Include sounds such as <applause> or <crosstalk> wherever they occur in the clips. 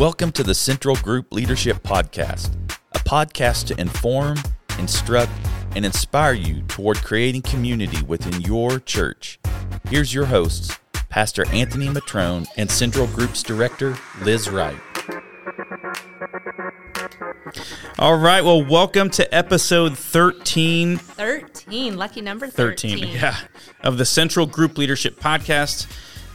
Welcome to the Central Group Leadership Podcast, a podcast to inform, instruct, and inspire you toward creating community within your church. Here's your hosts, Pastor Anthony Matrone and Central Group's Director, Liz Wright. All right. Well, welcome to episode 13. 13, lucky number 13. 13, yeah, of the Central Group Leadership Podcast.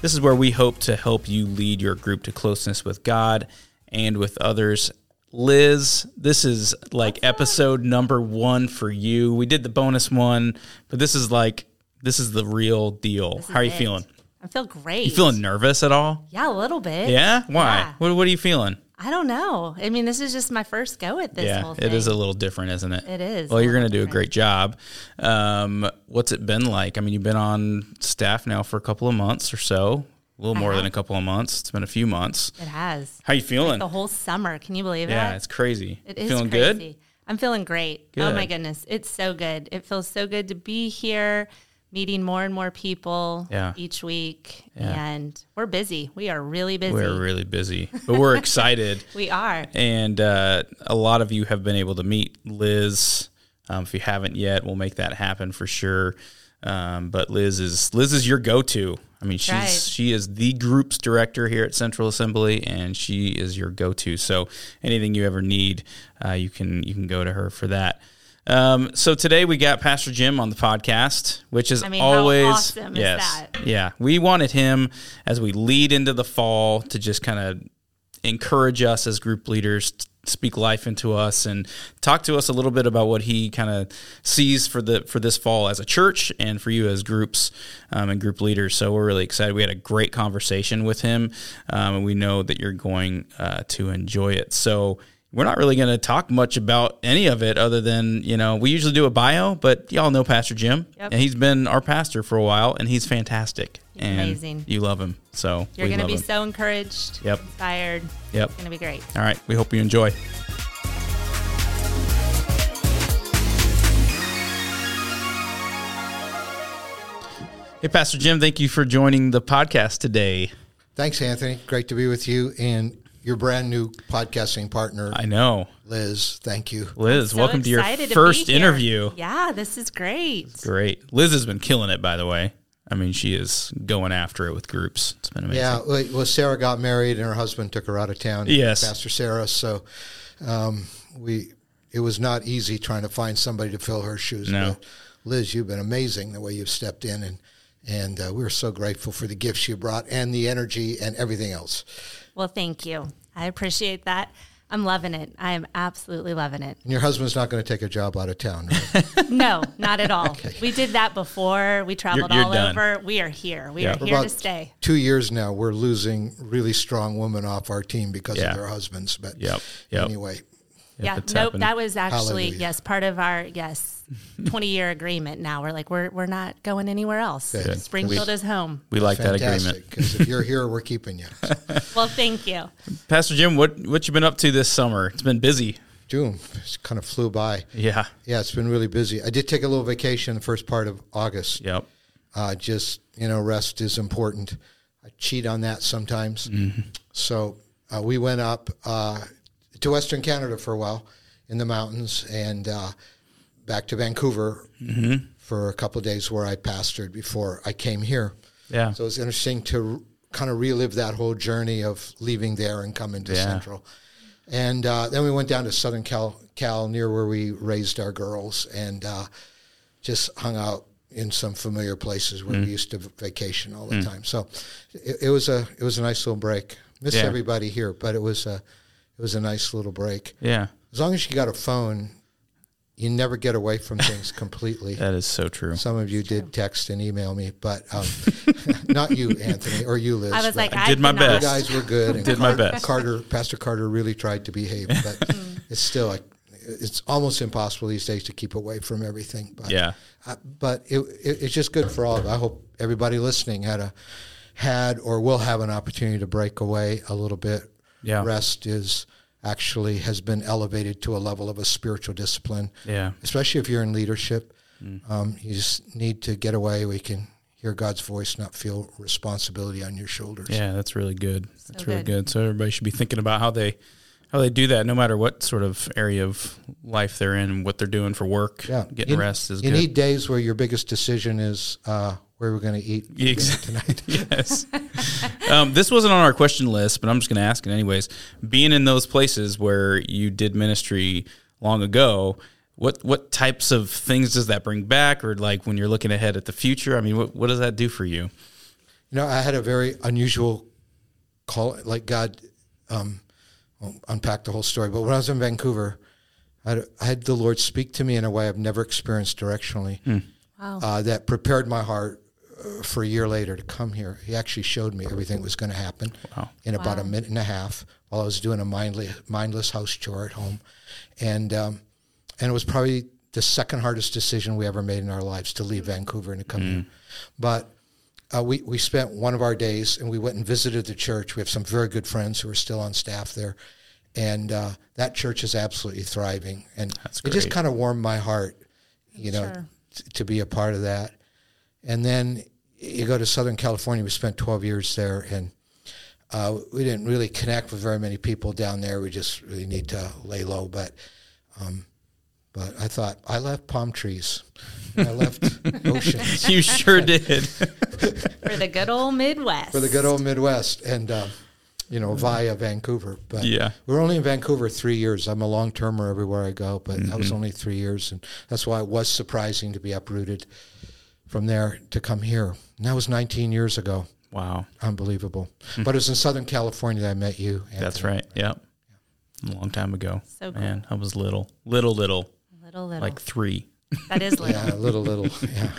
This is where we hope to help you lead your group to closeness with God and with others. Liz, this is like episode number one for you. We did the bonus one, but this is like this is the real deal. How are you it. feeling? I feel great. You feeling nervous at all? Yeah, a little bit. Yeah. Why? Yeah. What, what are you feeling? I don't know. I mean, this is just my first go at this yeah, whole thing. it is a little different, isn't it? It is Well, you're going to do a great job. Um, what's it been like? I mean, you've been on staff now for a couple of months or so, a little more have. than a couple of months. It's been a few months. It has. How you feeling? The whole summer. Can you believe it? yeah, it's crazy. It is feeling crazy. good. I'm feeling great. Good. Oh my goodness. It's so good. It feels so good to be here, meeting more and more people Yeah. each week. Yeah. And we're busy. We are really busy. We're really busy, but we're excited. <laughs> we are. And uh, a lot of you have been able to meet Liz. Um, if you haven't yet, we'll make that happen for sure. Um, but Liz is Liz is your go-to. I mean, she's right. she is the group's director here at Central Assembly, and she is your go-to. So anything you ever need, uh, you can you can go to her for that. Um, so today we got Pastor Jim on the podcast, which is I mean, always awesome is yes, that? yeah. We wanted him as we lead into the fall to just kind of encourage us as group leaders speak life into us and talk to us a little bit about what he kind of sees for the for this fall as a church and for you as groups um, and group leaders so we're really excited we had a great conversation with him um, and we know that you're going uh, to enjoy it so we're not really going to talk much about any of it other than you know we usually do a bio but y'all know pastor jim Yep. and he's been our pastor for a while and he's fantastic He's and amazing. you love him so You're going to be him. so encouraged, Yep. inspired. yep It's going to be great. all right. We hope you enjoy. Hey, Pastor Jim, thank you for joining the podcast today. Thanks, Anthony. Great to be with you and your brand new podcasting partner, I know. Liz. Thank you. Liz, So welcome to your first here. interview. Yeah, this is great. Great. Liz has been killing it, by the way. I mean, she is going after it with groups. It's been amazing. Yeah, well, well, Sarah got married and her husband took her out of town. Yes. Pastor Sarah. So um, we, it was not easy trying to find somebody to fill her shoes. No. But Liz, you've been amazing the way you've stepped in, and and uh, we're so grateful for the gifts you brought and the energy and everything else. Well, thank you. I appreciate that. I'm loving it. I am absolutely loving it. And your husband's not going to take a job out of town. Right? <laughs> No, not at all. We did that before. We traveled you're all done. over. We are here. We Yeah. are For here about to stay. Two years now, we're losing really strong women off our team because Yeah. of their husbands. But Yep, yep. anyway, yeah. it's Nope. happened. That was actually Hallelujah. yes part of our yes <laughs> 20 year agreement. Now we're like we're we're not going anywhere else. Good. Springfield is home. We like that agreement. Because if you're here, we're keeping you. <laughs> Well, thank you. Pastor Jim, what what you been up to this summer? It's been busy. June it's kind of flew by. Yeah. Yeah, it's been really busy. I did take a little vacation the first part of August. Yep. Uh, just you know, rest is important. I cheat on that sometimes. So uh, we went up uh, to Western Canada for a while in the mountains and uh, back to Vancouver for a couple of days where I pastored before I came here. Yeah. So it was interesting to kind of relive that whole journey of leaving there and coming to Yeah. Central. And uh, then we went down to Southern Cal, Cal, near where we raised our girls, and uh, just hung out in some familiar places where Mm-hmm. we used to vacation all the time. So it, it was a it was a nice little break. Miss Yeah. everybody here, but it was a it was a nice little break. yeah. As long as you got a phone, you never get away from things completely. <laughs> That is so true. Some of you did text and email me, but um, <laughs> <laughs> not you, Anthony, or you, Liz. I was like, I I did my cannot- you best. guys were good. And Did my Car- best. Carter, Pastor Carter, really tried to behave, but it's still like it's almost impossible these days to keep away from everything. But Yeah. uh, but it, it, it's just good for all. of I hope everybody listening had a had or will have an opportunity to break away a little bit. Yeah. Rest is actually has been elevated to a level of a spiritual discipline. Yeah. Especially if you're in leadership, um, you just need to get away. We can hear God's voice, not feel responsibility on your shoulders. Yeah, that's really good. That's really good. good. So everybody should be thinking about how they how they do that, no matter what sort of area of life they're in, what they're doing for work. Yeah, getting you, rest is good. You good. need days where your biggest decision is uh, where we're going to eat tonight. <laughs> yes. um, this wasn't on our question list, but I'm just going to ask it anyways. Being in those places where you did ministry long ago, what what types of things does that bring back, or like when you're looking ahead at the future? I mean, what what does that do for you? You know, I had a very unusual call. Like God, um, I'll unpack the whole story. But when I was in Vancouver, I had, I had the Lord speak to me in a way I've never experienced directionally. Wow. Uh, that prepared my heart for a year later to come here. He actually showed me everything that was going to happen Wow. in about a minute and a half while I was doing a mindless, mindless house chore at home, and um, and it was probably the second hardest decision we ever made in our lives to leave Vancouver and to come here. But uh, we we spent one of our days and we went and visited the church. We have some very good friends who are still on staff there, and uh, that church is absolutely thriving. And it just kind of warmed my heart, you know, Sure. t- to be a part of that. And then you go to Southern California. We spent 12 years there, and uh, we didn't really connect with very many people down there. We just really need to lay low. But, um, but I thought I left palm trees, I left <laughs> oceans You sure did. For the good old Midwest. for the good old Midwest, and um, you know via Vancouver. But Yeah. we are only in Vancouver three years. I'm a long termer everywhere I go, but that Mm-hmm. was only three years, and that's why it was surprising to be uprooted from there to come here. And that was 19 years ago. wow, Unbelievable. But it was in Southern California that I met you. Hmm. that's Anthony. right. Yep, a long time ago. So cool. Man, I was little, little, little, Little, little. like three. that is little. Yeah, little, little. <laughs> Yeah.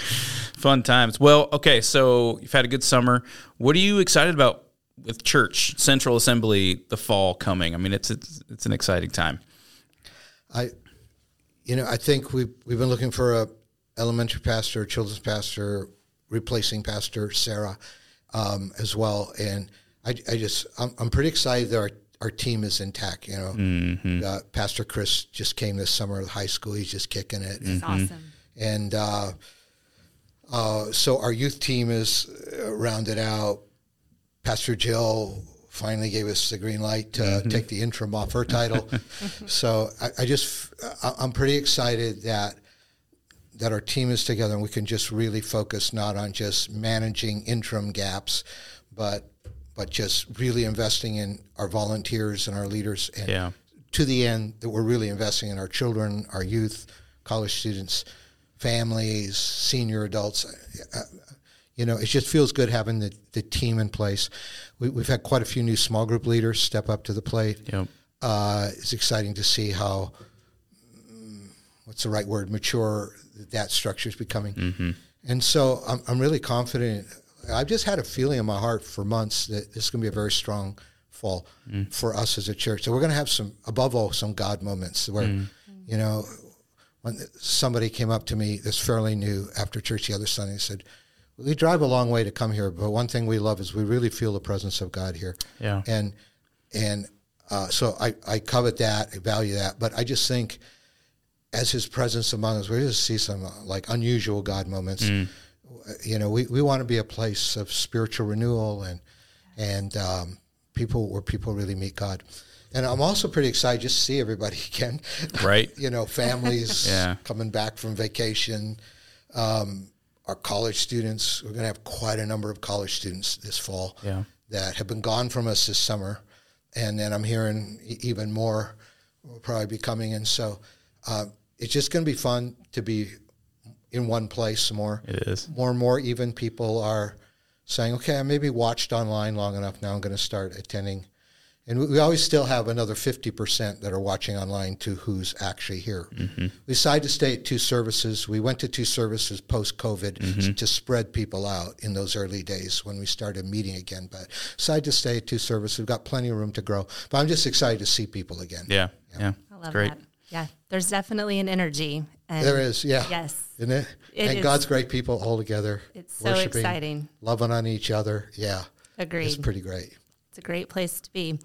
Fun times. Well, okay, so you've had a good summer. What are you excited about with church Central Assembly the fall coming? I mean, it's it's, it's an exciting time. I, you know, I think we we've been looking for a elementary pastor, children's pastor, replacing Pastor Sarah, um, as well. And I, I just I'm, I'm pretty excited that our our team is intact. You know, uh, Pastor Chris just came this summer to high school. He's just kicking it. It's awesome. and uh, uh, so our youth team is uh, rounded out. Pastor Jill finally gave us the green light to take the interim off her title. <laughs> so I, I just I, I'm pretty excited that that our team is together and we can just really focus not on just managing interim gaps, but but just really investing in our volunteers and our leaders and Yeah. to the end that we're really investing in our children, our youth, college students, families, senior adults. You know, it just feels good having the, the team in place. We, we've had quite a few new small group leaders step up to the plate. Yep. Uh, it's exciting to see how, what's the right word, mature that structure is becoming. Mm-hmm. And so I'm, I'm really confident. I've just had a feeling in my heart for months that this is going to be a very strong fall mm. for us as a church. So we're going to have some, above all, some God moments where, mm. you know, when somebody came up to me that's fairly new after church the other Sunday and said, we drive a long way to come here, but one thing we love is we really feel the presence of God here. Yeah. And and uh, so I, I covet that, I value that, but I just think as His presence among us, we just see some like unusual God moments. You know, we, we want to be a place of spiritual renewal and and um, people where people really meet God. And I'm also pretty excited just to see everybody <laughs> again. Right. you know, families <laughs> Yeah. coming back from vacation. Um, our college students, we're going to have quite a number of college students this fall Yeah. that have been gone from us this summer. And then I'm hearing even more will probably be coming. And so uh, it's just going to be fun to be in one place more. It is. More and more, even people are saying, okay, I maybe watched online long enough. Now I'm going to start attending. And we- we always still have another 50% that are watching online to who's actually here. Mm-hmm. We decided to stay at two services. We went to two services post COVID mm-hmm. to spread people out in those early days when we started meeting again. But decided to stay at two services. We've got plenty of room to grow. But I'm just excited to see people again. Yeah. Yeah. I love Great. that. Yeah. There's definitely an energy. And There is, yeah. Yes. Isn't it? It and is. God's great people all together. It's so worshiping, exciting. Loving on each other. Yeah. Agreed. It's pretty great. It's a great place to be.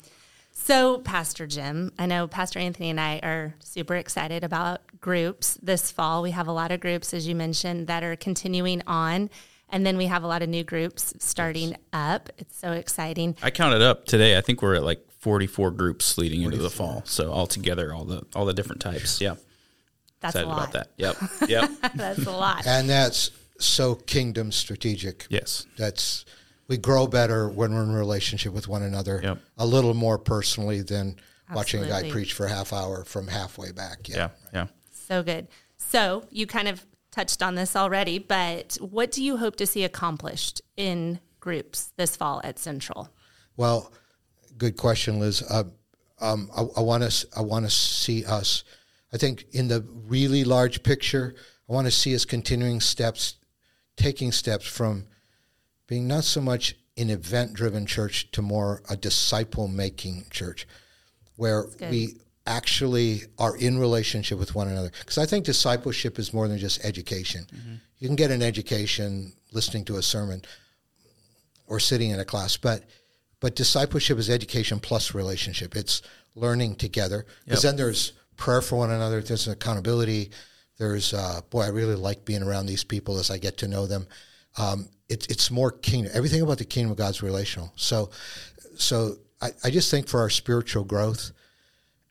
So, Pastor Jim, I know Pastor Anthony and I are super excited about groups this fall. We have a lot of groups, as you mentioned, that are continuing on. And then we have a lot of new groups starting up. It's so exciting. I counted up today. I think we're at like 44 groups leading into the fall. So all together, all the all the different types. Yeah, That's excited a lot. about that. Yep, <laughs> yep, That's a lot. And that's so kingdom strategic. yes, That's we grow better when we're in relationship with one another. Yep. A little more personally than watching a guy preach for a half hour from halfway back. yeah, yeah. So good. So you kind of touched on this already, but what do you hope to see accomplished in groups this fall at Central? Well, good question, Liz. Uh, um, I, want to. I want to see us. I think in the really large picture, I want to see us continuing steps, taking steps from being not so much an event-driven church to more a disciple-making church, where we actually are in relationship with one another. Because I think discipleship is more than just education. You can get an education listening to a sermon, or sitting in a class. But but discipleship is education plus relationship. It's learning together. Because then there's prayer for one another. There's accountability. There's uh, boy, I really like being around these people as I get to know them. Um, it, it's more kingdom. Everything about the kingdom of God's relational. So so I, I just think for our spiritual growth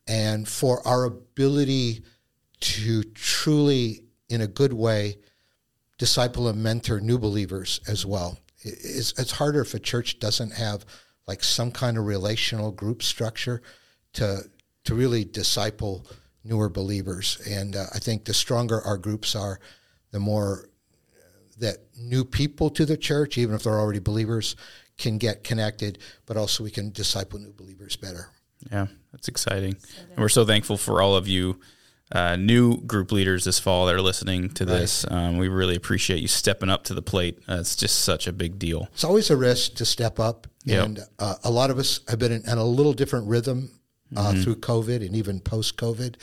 and for our ability to truly, in a good way, disciple and mentor new believers as well. It's, it's harder if a church doesn't have like some kind of relational group structure to to really disciple newer believers. And uh, I think the stronger our groups are, the more that new people to the church, even if they're already believers, can get connected. But also we can disciple new believers better. Yeah, that's exciting. and we're so thankful for all of you uh, new group leaders this fall that are listening to this. Um, we really appreciate you stepping up to the plate. Uh, it's just such a big deal. It's always a risk to step up, Yep. and uh, a lot of us have been in, in a little different rhythm uh, Mm-hmm. through COVID and even post COVID.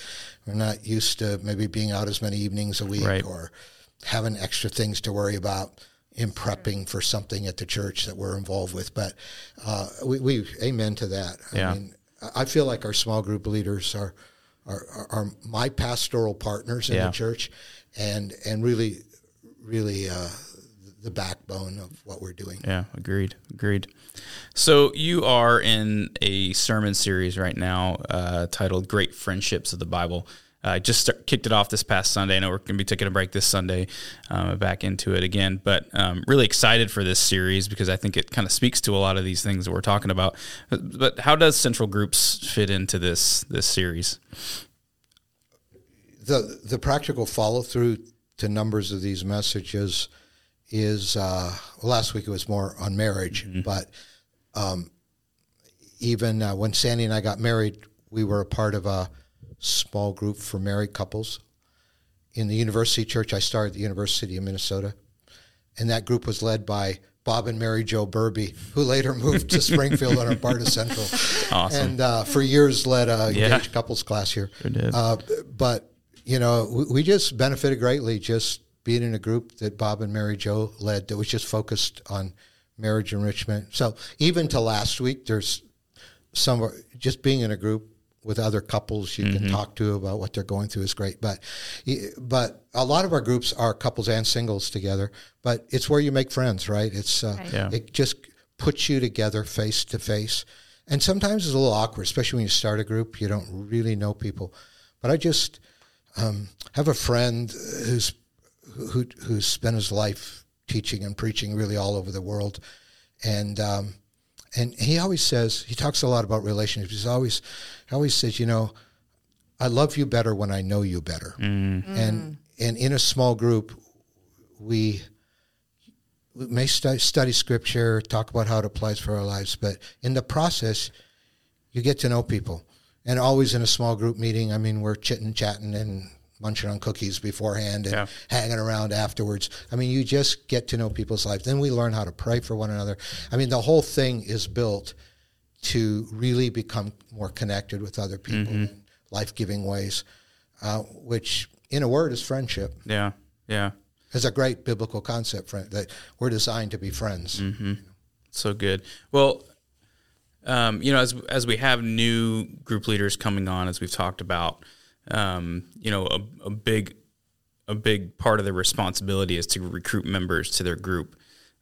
We're not used to maybe being out as many evenings a week Right. or having extra things to worry about in prepping for something at the church that we're involved with. But uh, we, we amen to that. Yeah. I mean, I I feel like our small group leaders are are, are, are my pastoral partners in Yeah. the church, and and really, really uh, the backbone of what we're doing. Yeah, agreed. Agreed. So you are in a sermon series right now uh, titled "Great Friendships of the Bible." I just start, kicked it off this past Sunday. I know we're going to be taking a break this Sunday, um, back into it again. But um, really excited for this series because I think it kind of speaks to a lot of these things that we're talking about. But, but how does Central Groups fit into this this series? the the practical follow through to numbers of these messages is uh, well, last week it was more on marriage, but um, even uh, when Sandy and I got married, we were a part of a small group for married couples in the university church. I started at the University of Minnesota, and that group was led by Bob and Mary Joe Burby, who later moved to Springfield and are part of Central. <laughs> Awesome. And uh, for years led a Yeah. engaged couples class here. Sure did. Uh, but you know, we, we just benefited greatly just being in a group that Bob and Mary Joe led that was just focused on marriage enrichment. So even to last week, there's some just being in a group with other couples you can talk to about what they're going through is great. But but a lot of our groups are couples and singles together. But it's where you make friends, right? It's uh, Right. Yeah. it just puts you together face to face. And sometimes it's a little awkward, especially when you start a group. You don't really know people. But I just um, have a friend who's who who's spent his life teaching and preaching really all over the world, and um, and he always says he talks a lot about relationships. He's always he always says, you know, I love you better when I know you better. Mm. Mm. And and in a small group, we we may stu- study scripture, talk about how it applies for our lives, but in the process, you get to know people. And always in a small group meeting, I mean, we're chitting, chatting, and munching on cookies beforehand and Yeah. hanging around afterwards. I mean, you just get to know people's life. Then we learn how to pray for one another. I mean, the whole thing is built to really become more connected with other people in life giving ways, uh, which, in a word, is friendship. Yeah, yeah. It's a great biblical concept, friend, that we're designed to be friends. So good. Well, um, you know, as as we have new group leaders coming on, as we've talked about, um, you know, a, a big a big part of their responsibility is to recruit members to their group.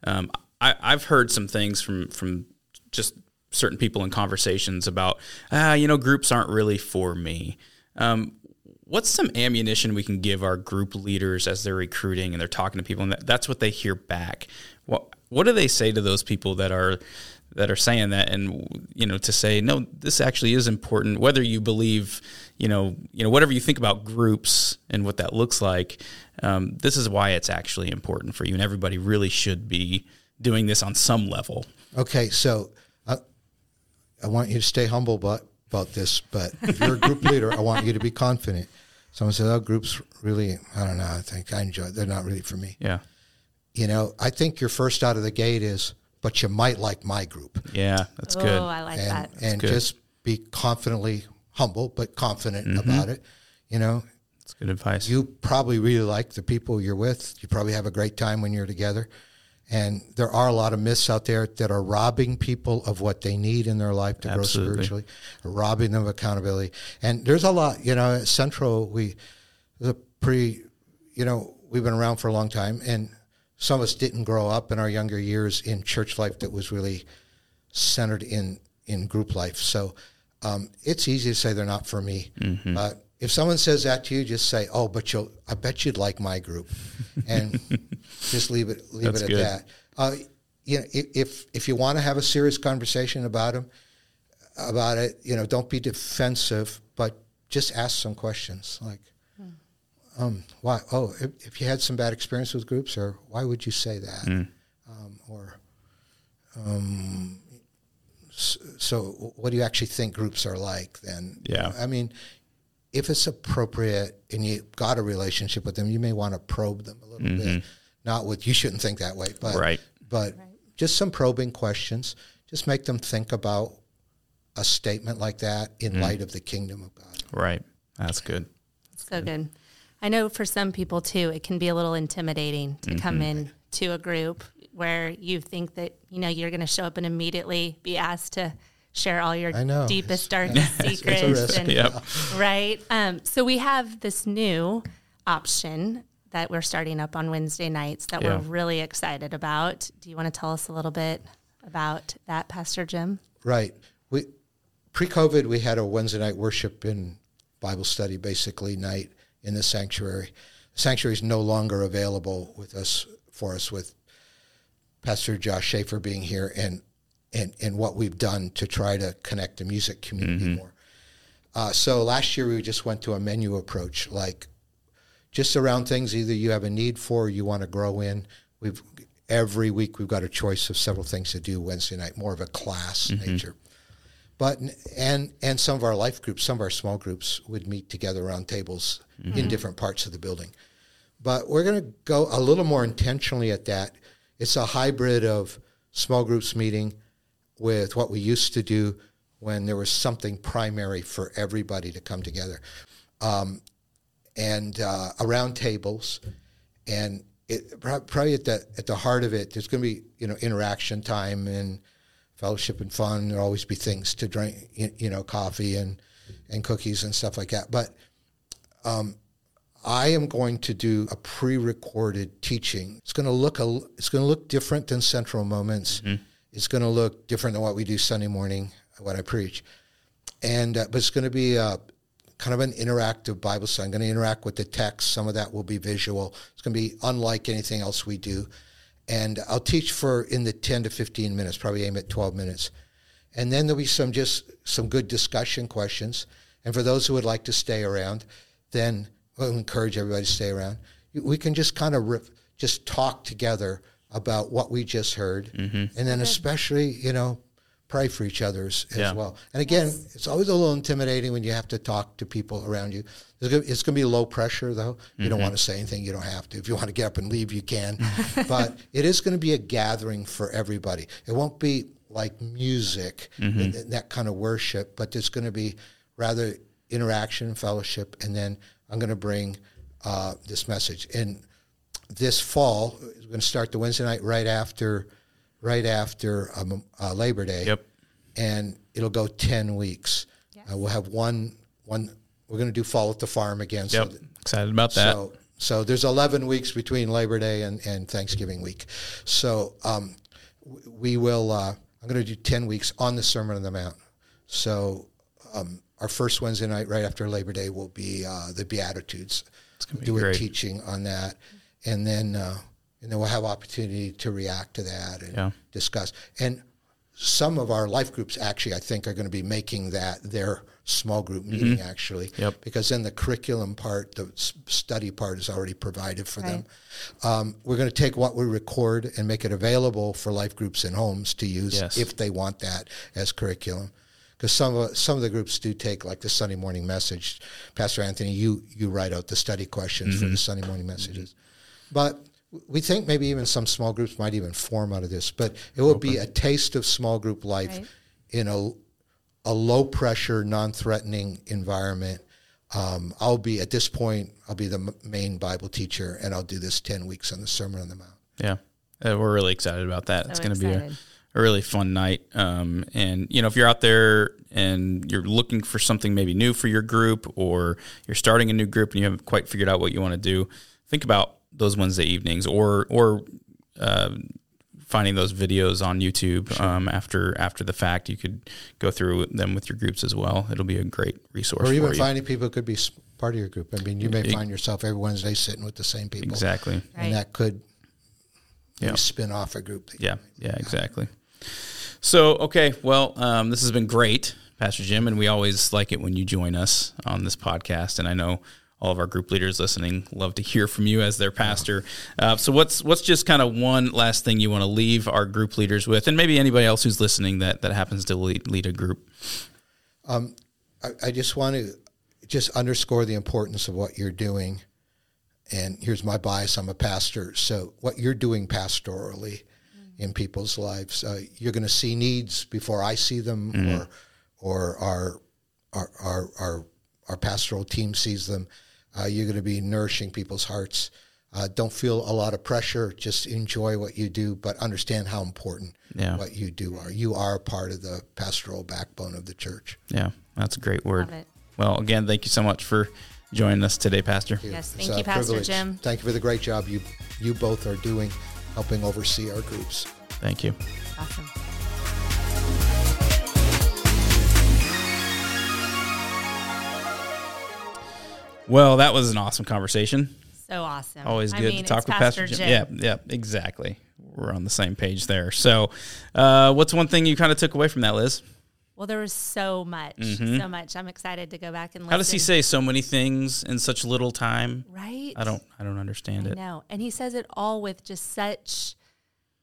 Um, I, I've heard some things from from just certain people in conversations about ah, you know, groups aren't really for me. Um, what's some ammunition we can give our group leaders as they're recruiting and they're talking to people and that, that's what they hear back what what do they say to those people that are that are saying that and you know to say no this actually is important whether you believe you know you know whatever you think about groups and what that looks like um, this is why it's actually important for you and everybody really should be doing this on some level Okay, so uh, I want you to stay humble about, about this, but if you're a group <laughs> leader, I want you to be confident. Someone says, "Oh, groups really, I don't know. I think I enjoy. It. They're not really for me." yeah You know, I think your first out of the gate is, "But you might like my group," yeah that's good. oh, good I like and that. and good. just be confidently humble, but confident Mm-hmm. about it. You know, that's good advice you probably really like the people you're with. You probably have a great time when you're together. And there are a lot of myths out there that are robbing people of what they need in their life to Absolutely. grow spiritually, robbing them of accountability. And there's a lot, you know, at Central, we, the pre, you know, we've been around for a long time, and some of us didn't grow up in our younger years in church life that was really centered in in group life. So um, it's easy to say they're not for me. But if someone says that to you, just say, "Oh, but you'll. I bet you'd like my group," <laughs> and just leave it leave That's it at good. that. Uh, you know, if if, if you want to have a serious conversation about them, about it, you know, don't be defensive, but just ask some questions like. Um, why? Oh, if, if you had some bad experience with groups, or why would you say that? Mm. Um, or, um, s- so what do you actually think groups are like? Then, Yeah. I mean, if it's appropriate and you got a relationship with them, you may want to probe them a little bit. Not with you shouldn't think that way, but Mm-hmm. Right. but just some probing questions. Just make them think about a statement like that in Mm. light of the kingdom of God. right that's good So good. I know for some people too, it can be a little intimidating to come Mm-hmm. in to a group where you think that you know you're going to show up and immediately be asked to share all your know. deepest <laughs> darkest secrets risk. and Yep. right. Um, so we have this new option that we're starting up on Wednesday nights that Yeah. we're really excited about. Do you want to tell us a little bit about that, Pastor Jim? Right. We pre-COVID we had a Wednesday night worship and Bible study basically night in the sanctuary. The sanctuary is no longer available with us for us with Pastor Josh Schaefer being here and and and what we've done to try to connect the music community mm-hmm. more. Uh, so last year we just went to a menu approach, like just around things either you have a need for or you want to grow in. We've every week we've got a choice of several things to do Wednesday night, more of a class mm-hmm. nature. But and and some of our life groups, some of our small groups would meet together around tables mm-hmm. in different parts of the building. But we're going to go a little more intentionally at that. It's a hybrid of small groups meeting with what we used to do when there was something primary for everybody to come together, um, and uh, around tables, and it, probably at the at the heart of it, there's going to be you know interaction time and fellowship and fun. There'll always be things to drink, you know, coffee and and cookies and stuff like that. But I am going to do a pre-recorded teaching. It's going to look a, it's going to look different than Central Moments. It's going to look different than what we do Sunday morning, what I preach, and uh, but it's going to be a, kind of an interactive Bible study. I'm going to interact with the text. Some of that will be visual. It's going to be unlike anything else we do, and I'll teach for in the 10 to 15 minutes. Probably aim at 12 minutes, and then there'll be some just some good discussion questions. And for those who would like to stay around, then we'll encourage everybody to stay around. We can just kind of rip, just talk together about what we just heard, mm-hmm. and then especially you know pray for each other's as Yeah. well. And again, it's always a little intimidating when you have to talk to people around you. It's gonna, it's going to be low pressure though. You don't mm-hmm. want to say anything. You don't have to. If you want to get up and leave, you can. <laughs> but it is going to be a gathering for everybody. It won't be like music mm-hmm. and th- that kind of worship, but there's going to be rather interaction, fellowship, and then I'm going to bring uh, this message. And this fall, we're going to start the Wednesday night right after, right after um, uh, Labor Day. Yep. And it'll go ten weeks. Uh, we'll have one one. We're going to do fall at the farm again. Yep. So, Excited about that. so So there's 11 weeks between Labor Day and, and Thanksgiving week. So um, we will. Uh, I'm going to do 10 weeks on the Sermon on the Mount. So um, our first Wednesday night, right after Labor Day, will be uh, the Beatitudes. gonna be do great. a teaching on that, and then uh, and then we'll have opportunity to react to that and Yeah. discuss. And some of our life groups actually, I think, are going to be making that their small group meeting actually, Mm-hmm. Yep. because then the curriculum part, the study part, is already provided for them. Um, we're going to take what we record and make it available for life groups and homes to use Yes. if they want that as curriculum. Because some of some of the groups do take like the Sunday morning message. Pastor Anthony, you you write out the study questions for the Sunday morning messages, but we think maybe even some small groups might even form out of this. But it will be a taste of small group life Right. in a a low pressure, non threatening environment. Um, I'll be at this point. I'll be the m- main Bible teacher, and I'll do this ten weeks on the Sermon on the Mount. Yeah, Uh, we're really excited about that. it's going to be a, excited. A really fun night. Um, and you know, if you're out there and you're looking for something maybe new for your group, or you're starting a new group and you haven't quite figured out what you want to do, think about those Wednesday evenings, or or uh, finding those videos on YouTube um, after after the fact. You could go through them with your groups as well. It'll be a great resource Or even for you. finding people who could be part of your group. I mean, you may find yourself every Wednesday sitting with the same people, exactly. Right. and that could Yeah. spin off a group. That Yeah, yeah, exactly. So, okay, well, um, this has been great, Pastor Jim, and we always like it when you join us on this podcast. And I know all of our group leaders listening love to hear from you as their pastor. Uh, so, what's what's just kind of one last thing you want to leave our group leaders with, and maybe anybody else who's listening that that happens to lead, lead a group? I, I just want to just underscore the importance of what you're doing. And here's my bias: I'm a pastor, so what you're doing pastorally in people's lives, uh, you're going to see needs before I see them, or or our our our our, our pastoral team sees them. Uh, you're going to be nourishing people's hearts. Uh, don't feel a lot of pressure. Just enjoy what you do, but understand how important Yeah. what you do are. You are part of the pastoral backbone of the church. Yeah, that's a great word. Well, again, thank you so much for joining us today, Pastor. Yes, thank a you, Pastor privilege. Jim. Thank you for the great job you you both are doing, helping oversee our groups. Thank you. Awesome. Well, that was an awesome conversation. So awesome. Always I good mean, to talk with Pastor Jim. Yeah, yeah, exactly. We're on the same page there. So, uh, what's one thing you kind of took away from that, Liz? Well, there was so much, so much. I'm excited to go back and listen. Mm-hmm. How does he say so many things in such little time? Right? I don't, I don't understand I it. know. And he says it all with just such,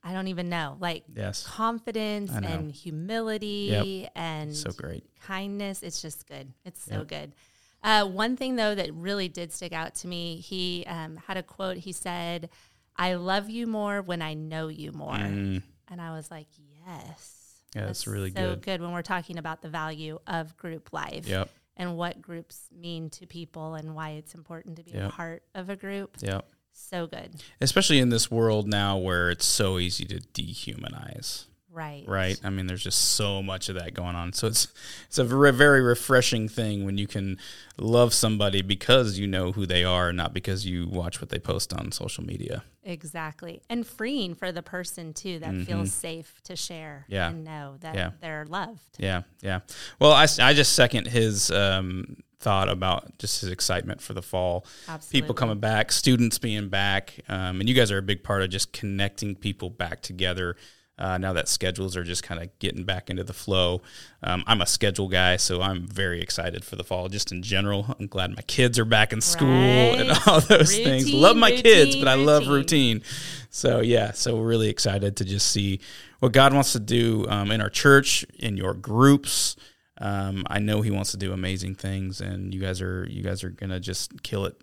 I don't even know, like Yes. confidence and humility Yep. and So great. kindness. It's just good. It's so good. Uh, one thing though that really did stick out to me, he um, had a quote. He said, "I love you more when I know you more," and I was like, "Yes." Yeah, that's really so good. good when we're talking about the value of group life Yep. and what groups mean to people and why it's important to be a part of a group. Yep. So good. Especially in this world now where it's so easy to dehumanize. Right. right? I mean, there's just so much of that going on. So it's it's a very, very refreshing thing when you can love somebody because you know who they are, not because you watch what they post on social media. Exactly. And freeing for the person too that feels safe to share Mm-hmm. Yeah. and know that Yeah. they're loved. Yeah, yeah. Well, I, I just second his um, thought about just his excitement for the fall. Absolutely. People coming back, students being back, um, and you guys are a big part of just connecting people back together. Uh, now that schedules are just kind of getting back into the flow. Um, I'm a schedule guy, so I'm very excited for the fall. Just in general, I'm glad my kids are back in school and <laughs> all those things. Love my kids, routine, but I love routine. routine. So yeah, so we're really excited to just see what God wants to do um, in our church, in your groups. Um, I know He wants to do amazing things, and you guys are you guys are gonna just kill it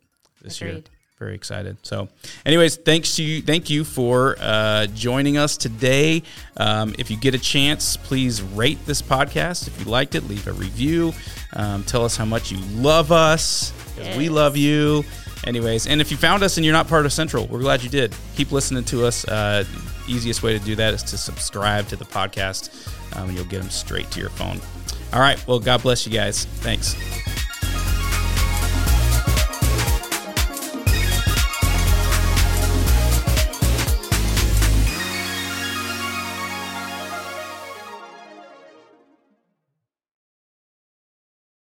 this year. Very excited. So, anyways, thanks to you. Thank you for uh, joining us today. Um, if you get a chance, please rate this podcast. If you liked it, leave a review. Um, tell us how much you love us because we love you. Anyways, and if you found us and you're not part of Central, we're glad you did. Keep listening to us. Uh, easiest way to do that is to subscribe to the podcast, um, and you'll get them straight to your phone. All right. Well, God bless you guys. Thanks.